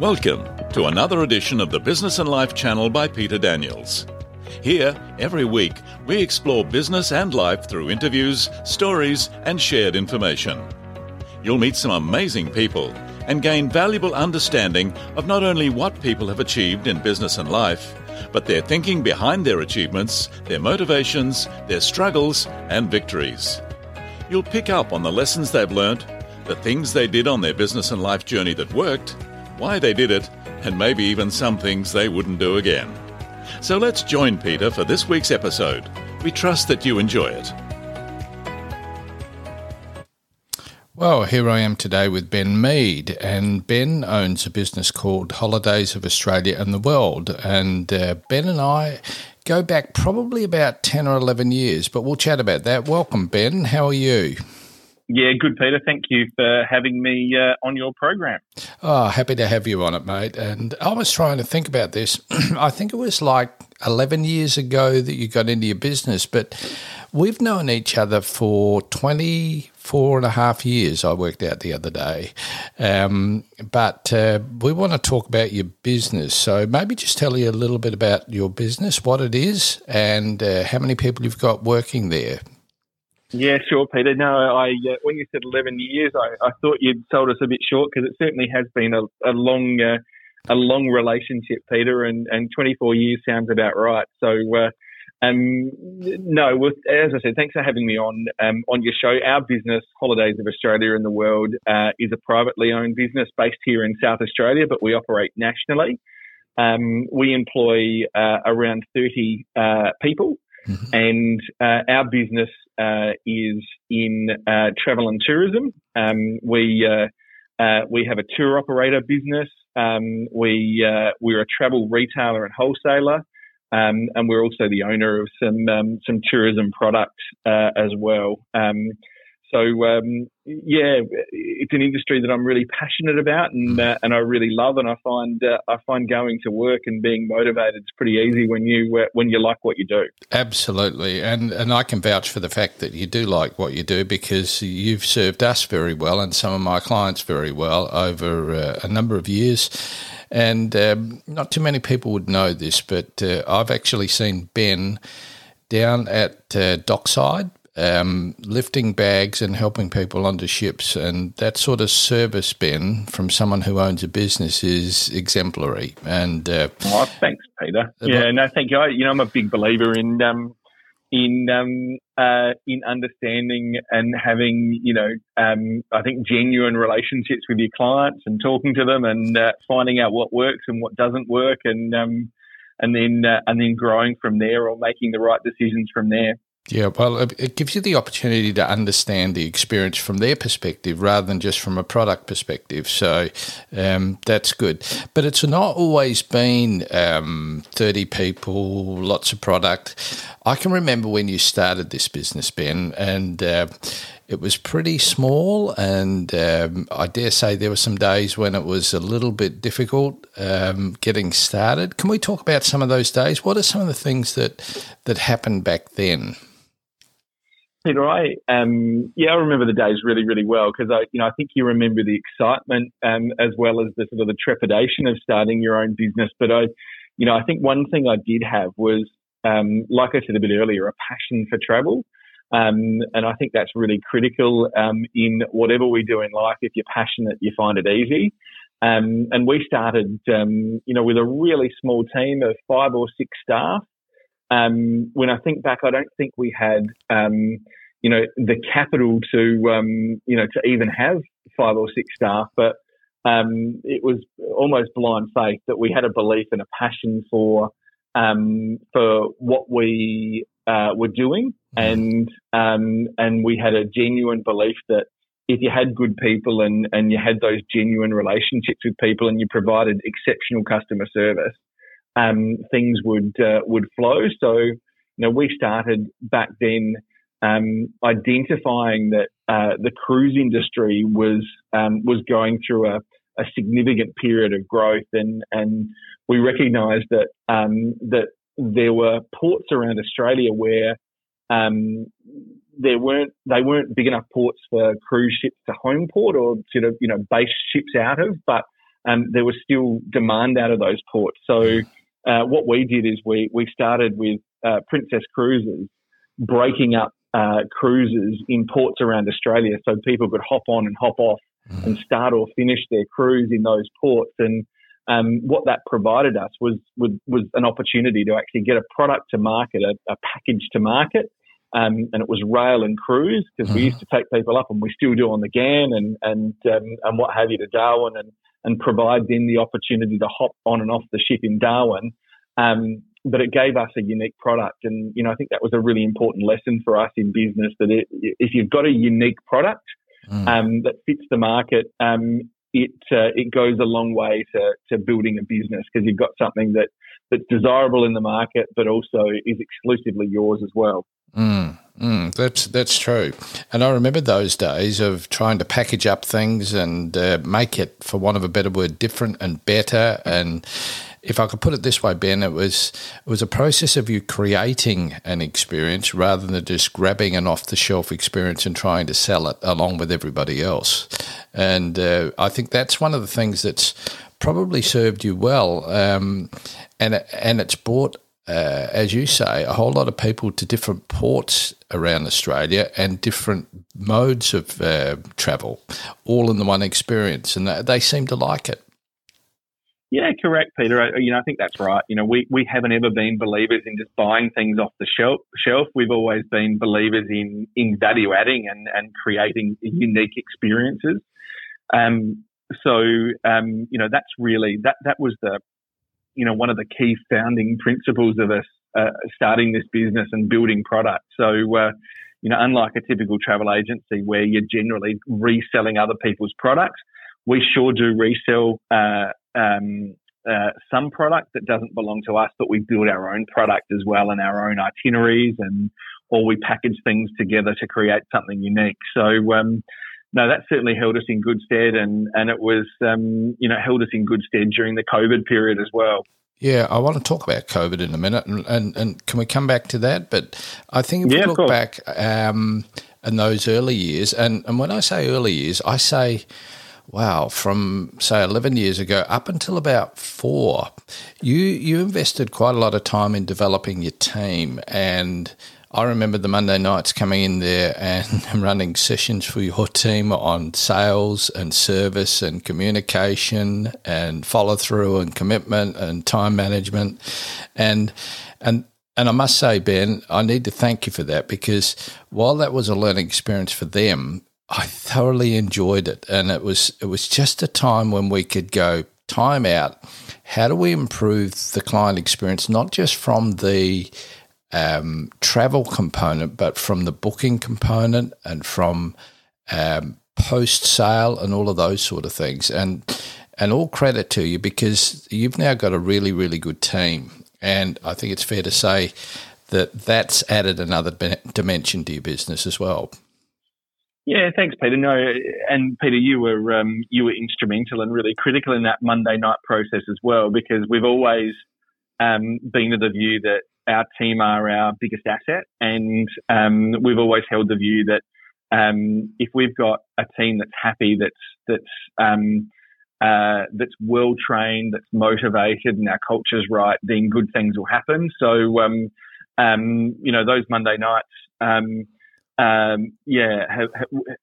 Welcome to another edition of the Business and Life channel by Peter Daniels. Here, every week, we explore business and life through interviews, stories, and shared information. You'll meet some amazing people and gain valuable understanding of not only what people have achieved in business and life, but their thinking behind their achievements, their motivations, their struggles, and victories. You'll pick up on the lessons they've learnt, the things they did on their business and life journey that worked, why they did it, and maybe even some things they wouldn't do again. So let's join Peter for this week's episode. We trust that you enjoy it. Well, here I am today with Ben Mead, and Ben owns a business called Holidays of Australia and the World. And uh, Ben and I go back probably about 10 or 11 years, but we'll chat about that. Welcome, Ben. How are you? Yeah, good, Peter. Thank you for having me uh, on your program. Oh, happy to have you on it, mate. And I was trying to think about this. I think it was like 11 years ago that you got into your business, but we've known each other for 24 and a half years, I worked out the other day. Um, but uh, we want to talk about your business. So maybe just tell you a little bit about your business, what it is, and uh, how many people you've got working there. Yeah, sure, Peter. No, I uh, when you said 11 years, I, I, thought you'd sold us a bit short because it certainly has been a, a long uh, a long relationship, Peter, and, and 24 years sounds about right. So, uh, um, no, as I said, thanks for having me on um, on your show. Our business, Holidays of Australia and the World, uh, is a privately owned business based here in South Australia, but we operate nationally. Um, we employ uh, around 30 uh, people. Mm-hmm. And uh, our business uh, is in uh, travel and tourism. Um, we uh, uh, we have a tour operator business. Um, we we're a travel retailer and wholesaler, um, and we're also the owner of some um, some tourism product as well. So um, yeah, it's an industry that I'm really passionate about and uh, and I really love, and I find uh, I find going to work and being motivated is pretty easy when you uh, when you like what you do. Absolutely, and and I can vouch for the fact that you do like what you do because you've served us very well and some of my clients very well over uh, a number of years. And um, not too many people would know this, but uh, I've actually seen Ben down at uh, Dockside um, lifting bags and helping people onto ships. And that sort of service, Ben, from someone who owns a business is exemplary. And uh, oh, thanks, Peter. Yeah, no, thank you. I, you know, I'm a big believer in um, in um, uh, in understanding and having, you know, um, I think genuine relationships with your clients and talking to them and uh, finding out what works and what doesn't work, and um, and then uh, and then growing from there or making the right decisions from there. Yeah, well, it gives you the opportunity to understand the experience from their perspective rather than just from a product perspective. So um, that's good. But it's not always been um, 30 people, lots of product. I can remember when you started this business, Ben, and uh, it was pretty small. And um, I dare say there were some days when it was a little bit difficult um, getting started. Can we talk about some of those days? What are some of the things that, that happened back then? Peter, I um, yeah, I remember the days really, really well because I, you know, I think you remember the excitement um, as well as the sort of the trepidation of starting your own business. But I, you know, I think one thing I did have was, um, like I said a bit earlier, a passion for travel, um, and I think that's really critical um, in whatever we do in life. If you're passionate, you find it easy. Um, and we started, you know, with a really small team of five or six staff. Um, when I think back, I don't think we had, um, you know, the capital to, um, you know, to even have five or six staff, but um, it was almost blind faith that we had a belief and a passion for, um, for what we uh, were doing, mm-hmm. and um, and we had a genuine belief that if you had good people and, and you had those genuine relationships with people and you provided exceptional customer service, um, things would uh, would flow. So, you know, we started back then um, identifying that uh, the cruise industry was um, was going through a, a, significant period of growth, and and we recognised that um, that there were ports around Australia where um, there weren't they weren't big enough ports for cruise ships to home port or sort of you know base ships out of, but um, there was still demand out of those ports. So uh, what we did is we we started with uh, Princess Cruises, breaking up uh, cruises in ports around Australia, so people could hop on and hop off mm. and start or finish their cruise in those ports. And um, what that provided us was, was, was an opportunity to actually get a product to market, a, a package to market. Um, and it was rail and cruise because we used to take people up, and we still do on the Ghan and and um, and what have you to Darwin, and and provide them the opportunity to hop on and off the ship in Darwin. Um, but it gave us a unique product. And, you know, I think that was a really important lesson for us in business that it, if you've got a unique product mm. um, that fits the market, um, it uh, it goes a long way to, to building a business because you've got something that, that's desirable in the market, but also is exclusively yours as well. Mm, mm, that's that's true, and I remember those days of trying to package up things and uh, make it, for want of a better word, different and better, and if I could put it this way, Ben, it was it was a process of you creating an experience rather than just grabbing an off the shelf experience and trying to sell it along with everybody else. And uh, I think that's one of the things that's probably served you well, um, and and it's brought. Uh, as you say, a whole lot of people to different ports around Australia and different modes of uh, travel, all in the one experience, and they seem to like it. Yeah, correct, Peter. I, you know, I think that's right. You know, we, we haven't ever been believers in just buying things off the shelf. Shelf. We've always been believers in in value adding and and creating unique experiences. Um, so um, you know, that's really that that was the you know one of the key founding principles of us uh, starting this business and building product. So. Uh, you know, unlike a typical travel agency where you're generally reselling other people's products, we sure do resell uh, um, uh, some product that doesn't belong to us, but we build our own product as well and our own itineraries and or we package things together to create something unique. So um, no, that certainly held us in good stead, and and it was um, you know held us in good stead during the COVID period as well. Yeah, I want to talk about COVID in a minute, and, and, and can we come back to that? But I think if yeah, we look back um, in those early years, and, and when I say early years, I say wow, from say 11 years ago up until about four, you, you invested quite a lot of time in developing your team. And I remember the Monday nights coming in there and running sessions for your team on sales and service and communication and follow through and commitment and time management. And, and, and I must say, Ben, I need to thank you for that because while that was a learning experience for them, I thoroughly enjoyed it, and it was it was just a time when we could go time out. How do we improve the client experience, not just from the um, travel component, but from the booking component and from um, post sale and all of those sort of things. And and all credit to you because you've now got a really really good team, and I think it's fair to say that that's added another dimension to your business as well. Yeah, thanks, Peter. No, and Peter, you were um, you were instrumental and really critical in that Monday night process as well, because we've always um, been of the view that our team are our biggest asset, and um, we've always held the view that um, if we've got a team that's happy, that's that's um, uh, that's well trained, that's motivated, and our culture's right, then good things will happen. So, um, you know, those Monday nights um, yeah, have,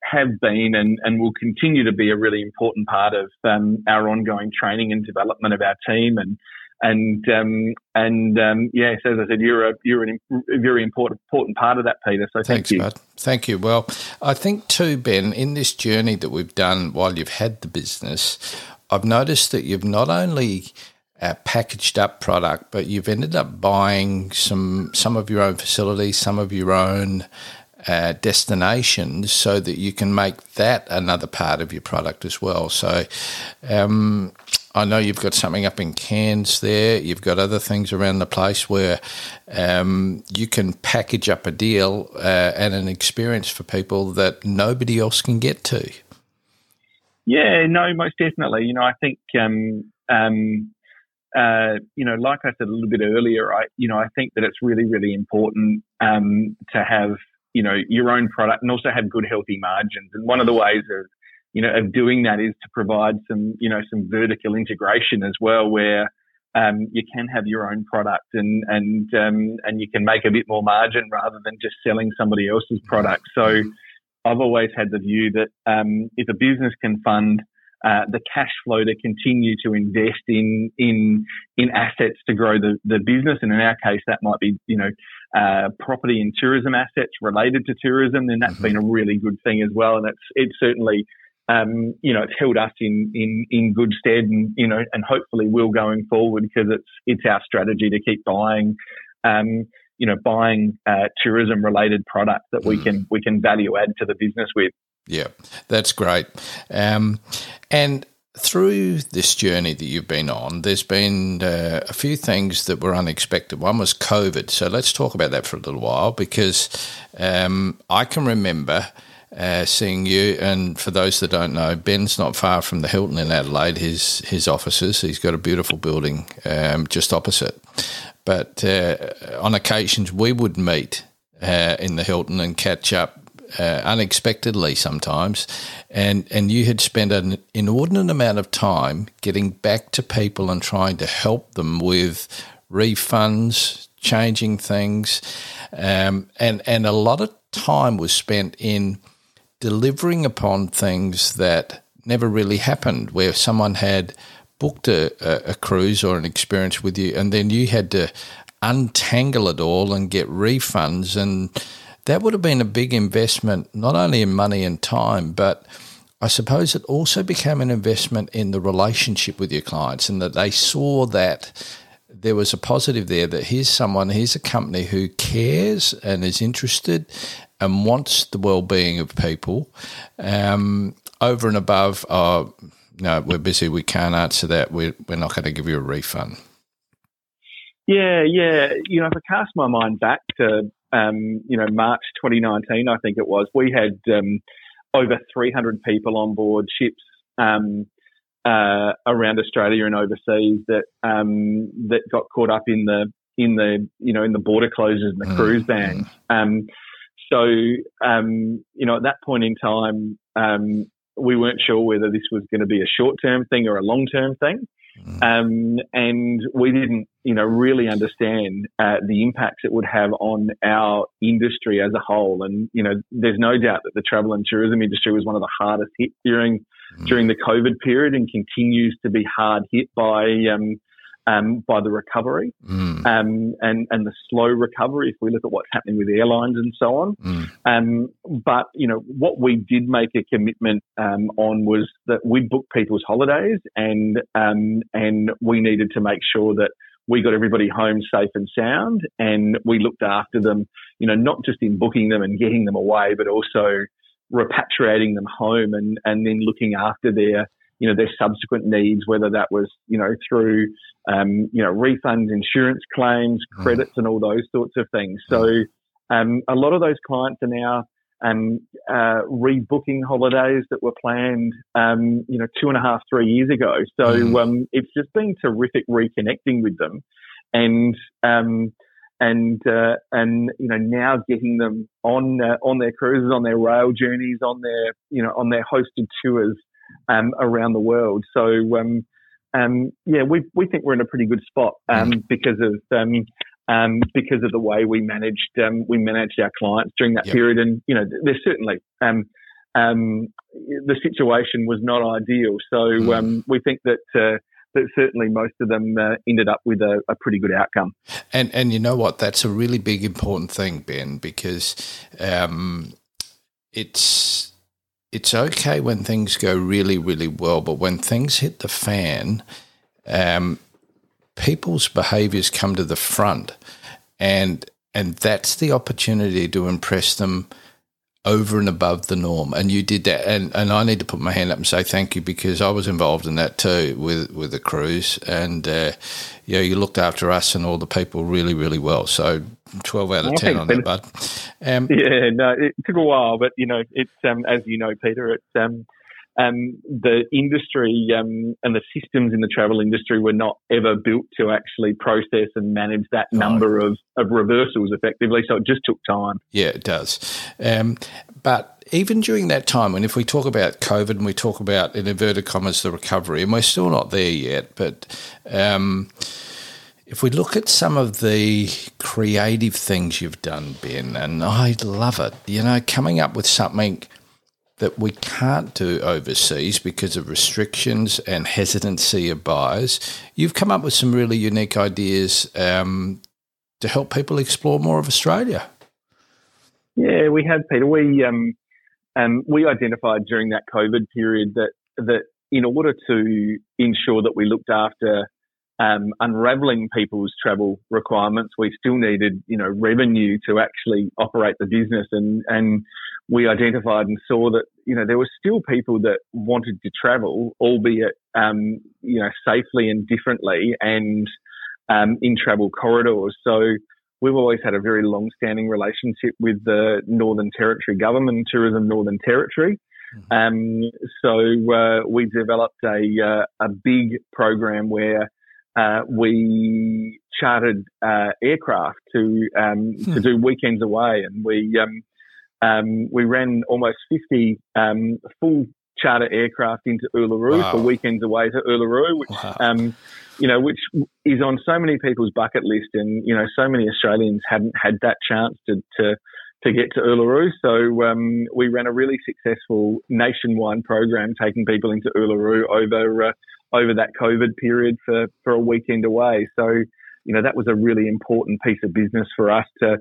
have been and, and will continue to be a really important part of um, our ongoing training and development of our team. And and um, and um, yes, as I said, you're a you're a very important important part of that, Peter. So thanks, thank you. Bud. Thank you. Well, I think too, Ben, in this journey that we've done while you've had the business, I've noticed that you've not only uh, packaged up product, but you've ended up buying some some of your own facilities, some of your own uh, destinations so that you can make that another part of your product as well. So um, I know you've got something up in Cairns there. You've got other things around the place where um, you can package up a deal uh, and an experience for people that nobody else can get to. Yeah, no, most definitely. You know, I think um, um, uh, you know, like I said a little bit earlier, I, you know, I think that it's really, really important um, to have you know, your own product and also have good, healthy margins. And one of the ways of, you know, of doing that is to provide some, you know, some vertical integration as well, where um, you can have your own product and and um, and you can make a bit more margin rather than just selling somebody else's product. So I've always had the view that um, if a business can fund uh, the cash flow to continue to invest in in in assets to grow the, the business, and in our case, that might be you know uh, property and tourism assets related to tourism. Then that's mm-hmm. been a really good thing as well, and it's it's certainly um, you know, it's held us in, in, in good stead and, you know, and hopefully will going forward because it's, it's our strategy to keep buying, um, you know, buying, uh, tourism related products that we mm. can, we can value add to the business with. Yeah, that's great. Um, and through this journey that you've been on, there's been uh, a few things that were unexpected. One was COVID. So let's talk about that for a little while because um, I can remember uh, seeing you. And for those that don't know, Ben's not far from the Hilton in Adelaide. His his offices. He's got a beautiful building um, just opposite. But uh, on occasions, we would meet uh, in the Hilton and catch up. Uh, unexpectedly sometimes, and and you had spent an inordinate amount of time getting back to people and trying to help them with refunds, changing things, um, and and a lot of time was spent in delivering upon things that never really happened, where someone had booked a, a, cruise or an experience with you, and then you had to untangle it all and get refunds. And that would have been a big investment, not only in money and time, but I suppose it also became an investment in the relationship with your clients and that they saw that there was a positive there that here's someone, here's a company who cares and is interested and wants the well-being of people um, over and above uh, no we're busy we can't answer that we're, we're not going to give you a refund. Yeah yeah. You know if i cast my mind back to um, you know march 2019 i think it was we had um, over 300 people on board ships um, uh, around australia and overseas that um, that got caught up in the in the you know in the border closures and the mm. cruise bans um, so, um, you know, at that point in time, um, we weren't sure whether this was going to be a short term thing or a long term thing. Mm. Um, and we didn't, you know, really understand uh, the impacts it would have on our industry as a whole. And you know, there's no doubt that the travel and tourism industry was one of the hardest hit during mm. during the COVID period, and continues to be hard hit by um, um, by the recovery mm. um, and, and the slow recovery if we look at what's happening with airlines and so on. Mm. Um, but, you know, what we did make a commitment um, on was that we'd book people's holidays and, um, and we needed to make sure that we got everybody home safe and sound and we looked after them, you know, not just in booking them and getting them away, but also repatriating them home and, and then looking after their you know, their subsequent needs, whether that was, you know, through, um, you know, refunds, insurance claims, mm. credits, and all those sorts of things. So, mm. um, a lot of those clients are now um, uh, rebooking holidays that were planned, um, you know, two and a half, three years ago. So mm. um, it's just been terrific reconnecting with them, and um, and uh, and you know now getting them on uh, on their cruises, on their rail journeys, on their you know on their hosted tours um, around the world. So um, um, yeah, we we think we're in a pretty good spot um, mm. because of um, um, because of the way we managed we managed our clients during that yep. period. And you know, there's certainly the situation was not ideal. So mm. we think that. Uh, that certainly most of them uh, ended up with a, a, pretty good outcome. And and you know what? That's a really big important thing, Ben, because um, it's it's okay when things go really, really well, but when things hit the fan, um, people's behaviours come to the front, and and that's the opportunity to impress them over and above the norm. And you did that. And, and I need to put my hand up and say thank you because I was involved in that too with, with the cruise. And, uh, yeah, you looked after us and all the people really, really well. So 12 out of 10 on that, bud. Um, yeah, no, it took a while, but, you know, it's, um, as you know, Peter, it's, um, um, the industry um, and the systems in the travel industry were not ever built to actually process and manage that number of, of reversals effectively. So it just took time. Yeah, it does. Um, but even during that time, and if we talk about COVID and we talk about, in inverted commas, the recovery, and we're still not there yet, but um, if we look at some of the creative things you've done, Ben, and I love it, you know, coming up with something that we can't do overseas because of restrictions and hesitancy of buyers, you've come up with some really unique ideas um, to help people explore more of Australia. Yeah, we have, Peter. We um, um, we identified during that COVID period that that in order to ensure that we looked after um, unraveling people's travel requirements, we still needed, you know, revenue to actually operate the business. And, and we identified and saw that, you know, there were still people that wanted to travel, albeit, um, you know, safely and differently and, um, in travel corridors. So we've always had a very long standing relationship with the Northern Territory government, Tourism Northern Territory. Mm-hmm. Um, so uh, we developed a uh, a big program where uh, we chartered uh, aircraft to um, hmm. to do weekends away, and we um, um, we ran almost fifty um, full charter aircraft into Uluru wow. for weekends away to Uluru, which wow. Um, you know which is on so many people's bucket list, and you know so many Australians hadn't had that chance to to to get to Uluru. So um, we ran a really successful nationwide program taking people into Uluru over uh, over that COVID period for, for a weekend away. So, you know, that was a really important piece of business for us to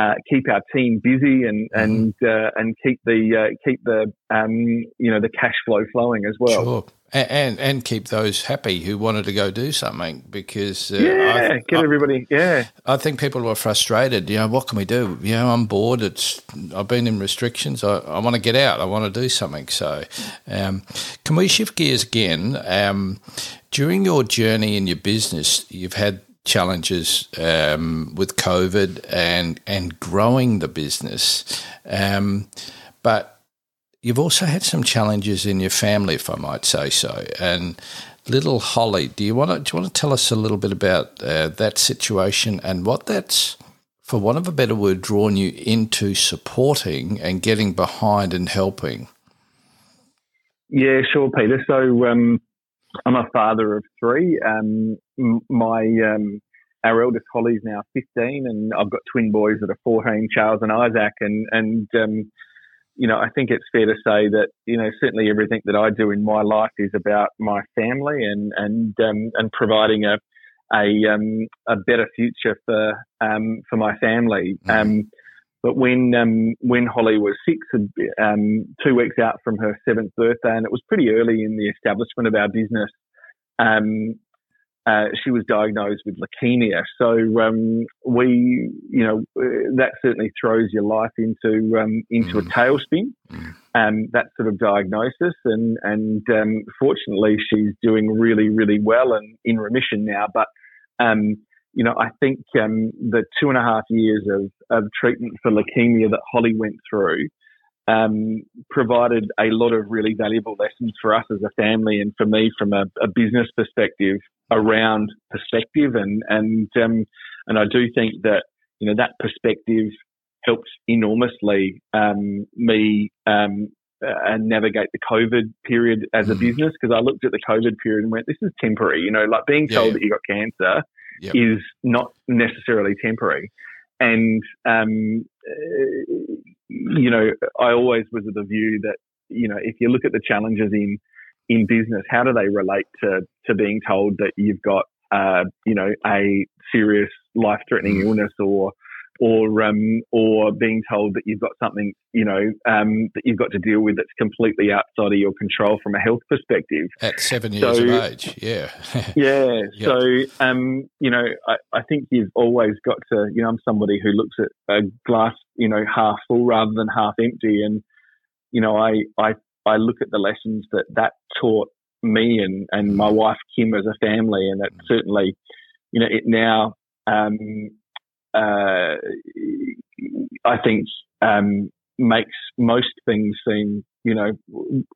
uh, keep our team busy and mm-hmm. and uh, and keep the uh, keep the um, you know the cash flow flowing as well. Sure. And, and keep those happy who wanted to go do something because uh, yeah, I, get I, everybody yeah. I think people were frustrated. You know, what can we do? You know, I'm bored. It's I've been in restrictions. I, I want to get out. I want to do something. So, um, can we shift gears again? Um, during your journey in your business, you've had challenges um, with COVID and and growing the business, um, but you've also had some challenges in your family, if I might say so. And little Holly, do you want to do you want to tell us a little bit about uh, that situation and what that's, for want of a better word, drawn you into supporting and getting behind and helping? Yeah, sure, Peter. So um, I'm a father of three. Um, my um, our eldest Holly's now 15, and I've got twin boys that are 14, Charles and Isaac. And and um, you know, I think it's fair to say that you know certainly everything that I do in my life is about my family and and um, and providing a a um, a better future for um, for my family. Mm-hmm. But when um, when Holly was six, um, two weeks out from her seventh birthday, and it was pretty early in the establishment of our business, um, uh, she was diagnosed with leukemia. So um, we, you know, that certainly throws your life into um, into mm. a tailspin. Mm. Um, that sort of diagnosis, and and um, fortunately, she's doing really really well and in remission now. But um, you know, I think um, the two and a half years of, of treatment for leukemia that Holly went through um, provided a lot of really valuable lessons for us as a family and for me from a, a business perspective around perspective and and um, and I do think that you know that perspective helped enormously um, me um, uh, navigate the COVID period as a mm. business because I looked at the COVID period and went, this is temporary. You know, like being told yeah. that you got cancer yep. is not necessarily temporary. And, um, you know, I always was of the view that, you know, if you look at the challenges in, in business, how do they relate to, to being told that you've got, uh, you know, a serious life threatening mm. illness or, or um, or being told that you've got something you know um, that you've got to deal with that's completely outside of your control from a health perspective. At seven years so, of age, yeah, yeah. Yep. So um, you know, I, I, think you've always got to. You know, I'm somebody who looks at a glass, you know, half full rather than half empty, and you know, I I I look at the lessons that that taught me and and my wife Kim as a family, and it certainly, you know, it now um, uh, I think um, makes most things seem you know,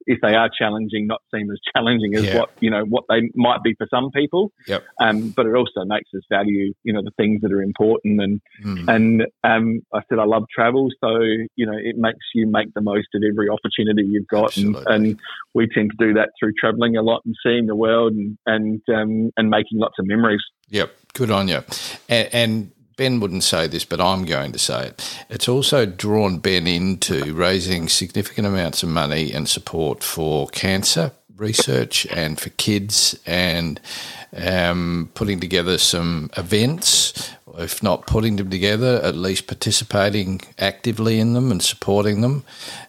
if they are challenging, not seem as challenging as yeah. what you know what they might be for some people. Yep. Um, but it also makes us value, you know, the things that are important. And mm. and um, I said I love travel, so you know, it makes you make the most of every opportunity you've got. And, and, we tend to do that through traveling a lot and seeing the world and and um, and making lots of memories. Yep. Good on you. and, and Ben wouldn't say this, but I'm going to say it. It's also drawn Ben into raising significant amounts of money and support for cancer research and for kids and um, putting together some events, if not putting them together, at least participating actively in them and supporting them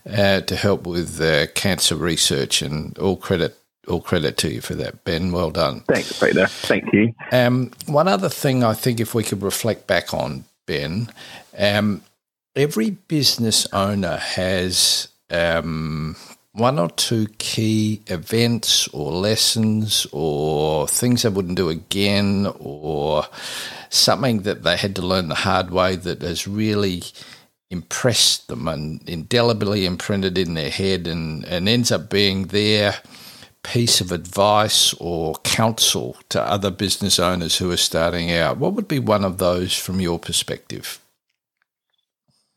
uh, to help with uh, cancer research. And all credit all credit to you for that, Ben. Well done. Thanks, Peter. Thank you. Um, one other thing I think, if we could reflect back on, Ben, um, every business owner has um, one or two key events or lessons or things they wouldn't do again or something that they had to learn the hard way that has really impressed them and indelibly imprinted in their head and, and ends up being there piece of advice or counsel to other business owners who are starting out? What would be one of those from your perspective?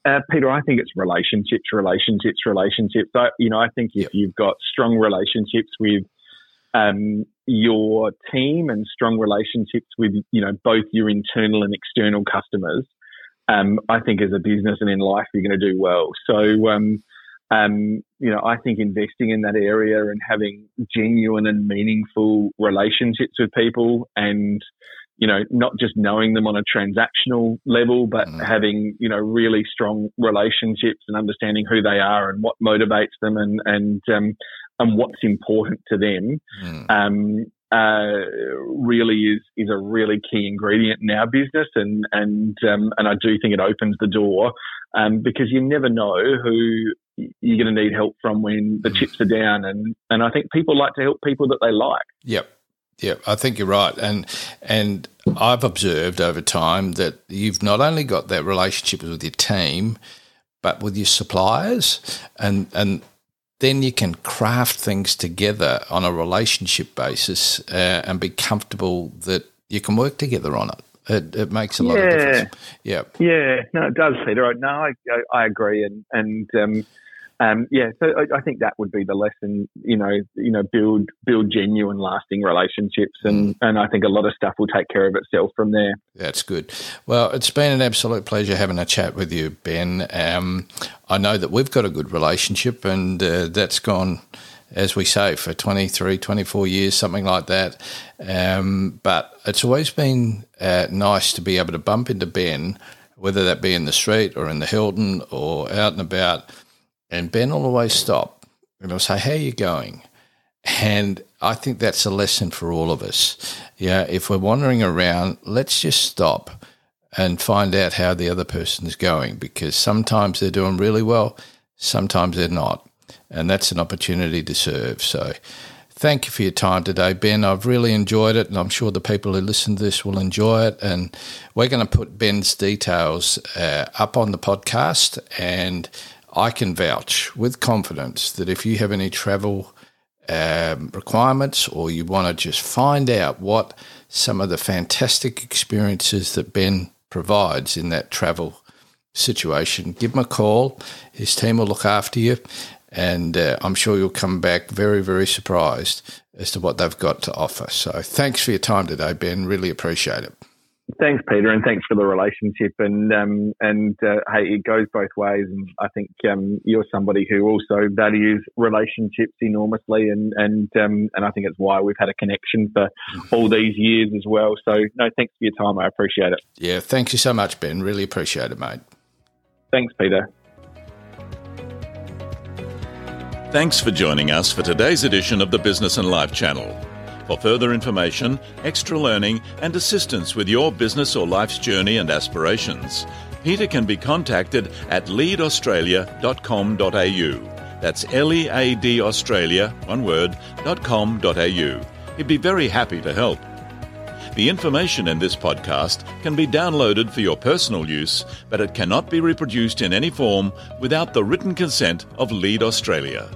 Uh, Peter, I think it's relationships, relationships, relationships. I, you know, I think if yep. you've got strong relationships with um, your team and strong relationships with, you know, both your internal and external customers, um, I think as a business and in life, you're going to do well. So, um, um, you know, I think investing in that area and having genuine and meaningful relationships with people and, you know, not just knowing them on a transactional level, but mm. having, you know, really strong relationships and understanding who they are and what motivates them and, and, um, and what's important to them. Mm. Um, uh, really is is a really key ingredient in our business, and and um, and I do think it opens the door um, because you never know who you're going to need help from when the mm. chips are down, and and I think people like to help people that they like. Yep. Yeah, I think you're right, and and I've observed over time that you've not only got that relationship with your team, but with your suppliers, and and then you can craft things together on a relationship basis uh, and be comfortable that you can work together on it. It, it makes a lot yeah. of difference. Yeah, yeah, no, it does, Peter. No, I, I, I agree, and and um, um, yeah, so I, I, think that would be the lesson. You know, you know, build build genuine, lasting relationships, and mm. and I think a lot of stuff will take care of itself from there. That's good. Well, it's been an absolute pleasure having a chat with you, Ben. Um, I know that we've got a good relationship, and uh, that's gone. As we say, for 23, 24 years, something like that. Um, but it's always been uh, nice to be able to bump into Ben, whether that be in the street or in the Hilton or out and about, and Ben will always stop and he'll say, How are you going? And I think that's a lesson for all of us. Yeah, if we're wandering around, let's just stop and find out how the other person is going because sometimes they're doing really well, sometimes they're not. And that's an opportunity to serve. So thank you for your time today, Ben. I've really enjoyed it, and I'm sure the people who listen to this will enjoy it. And we're going to put Ben's details uh, up on the podcast and I can vouch with confidence that if you have any travel um, requirements or you want to just find out what some of the fantastic experiences that Ben provides in that travel situation, give him a call. His team will look after you, and uh, I'm sure you'll come back very, very surprised as to what they've got to offer. So, thanks for your time today, Ben. Really appreciate it. Thanks, Peter, and thanks for the relationship. And um, and uh, hey, it goes both ways. And I think um, you're somebody who also values relationships enormously, and and um, and I think it's why we've had a connection for all these years as well. So no, thanks for your time. I appreciate it. Yeah, thank you so much, Ben. Really appreciate it, mate. Thanks, Peter. Thanks for joining us for today's edition of the Business and Life Channel. For further information, extra learning, and assistance with your business or life's journey and aspirations, Peter can be contacted at leadaustralia.com.au. That's L E A D Australia, one word, .com.au. He'd be very happy to help. The information in this podcast can be downloaded for your personal use, but it cannot be reproduced in any form without the written consent of Lead Australia.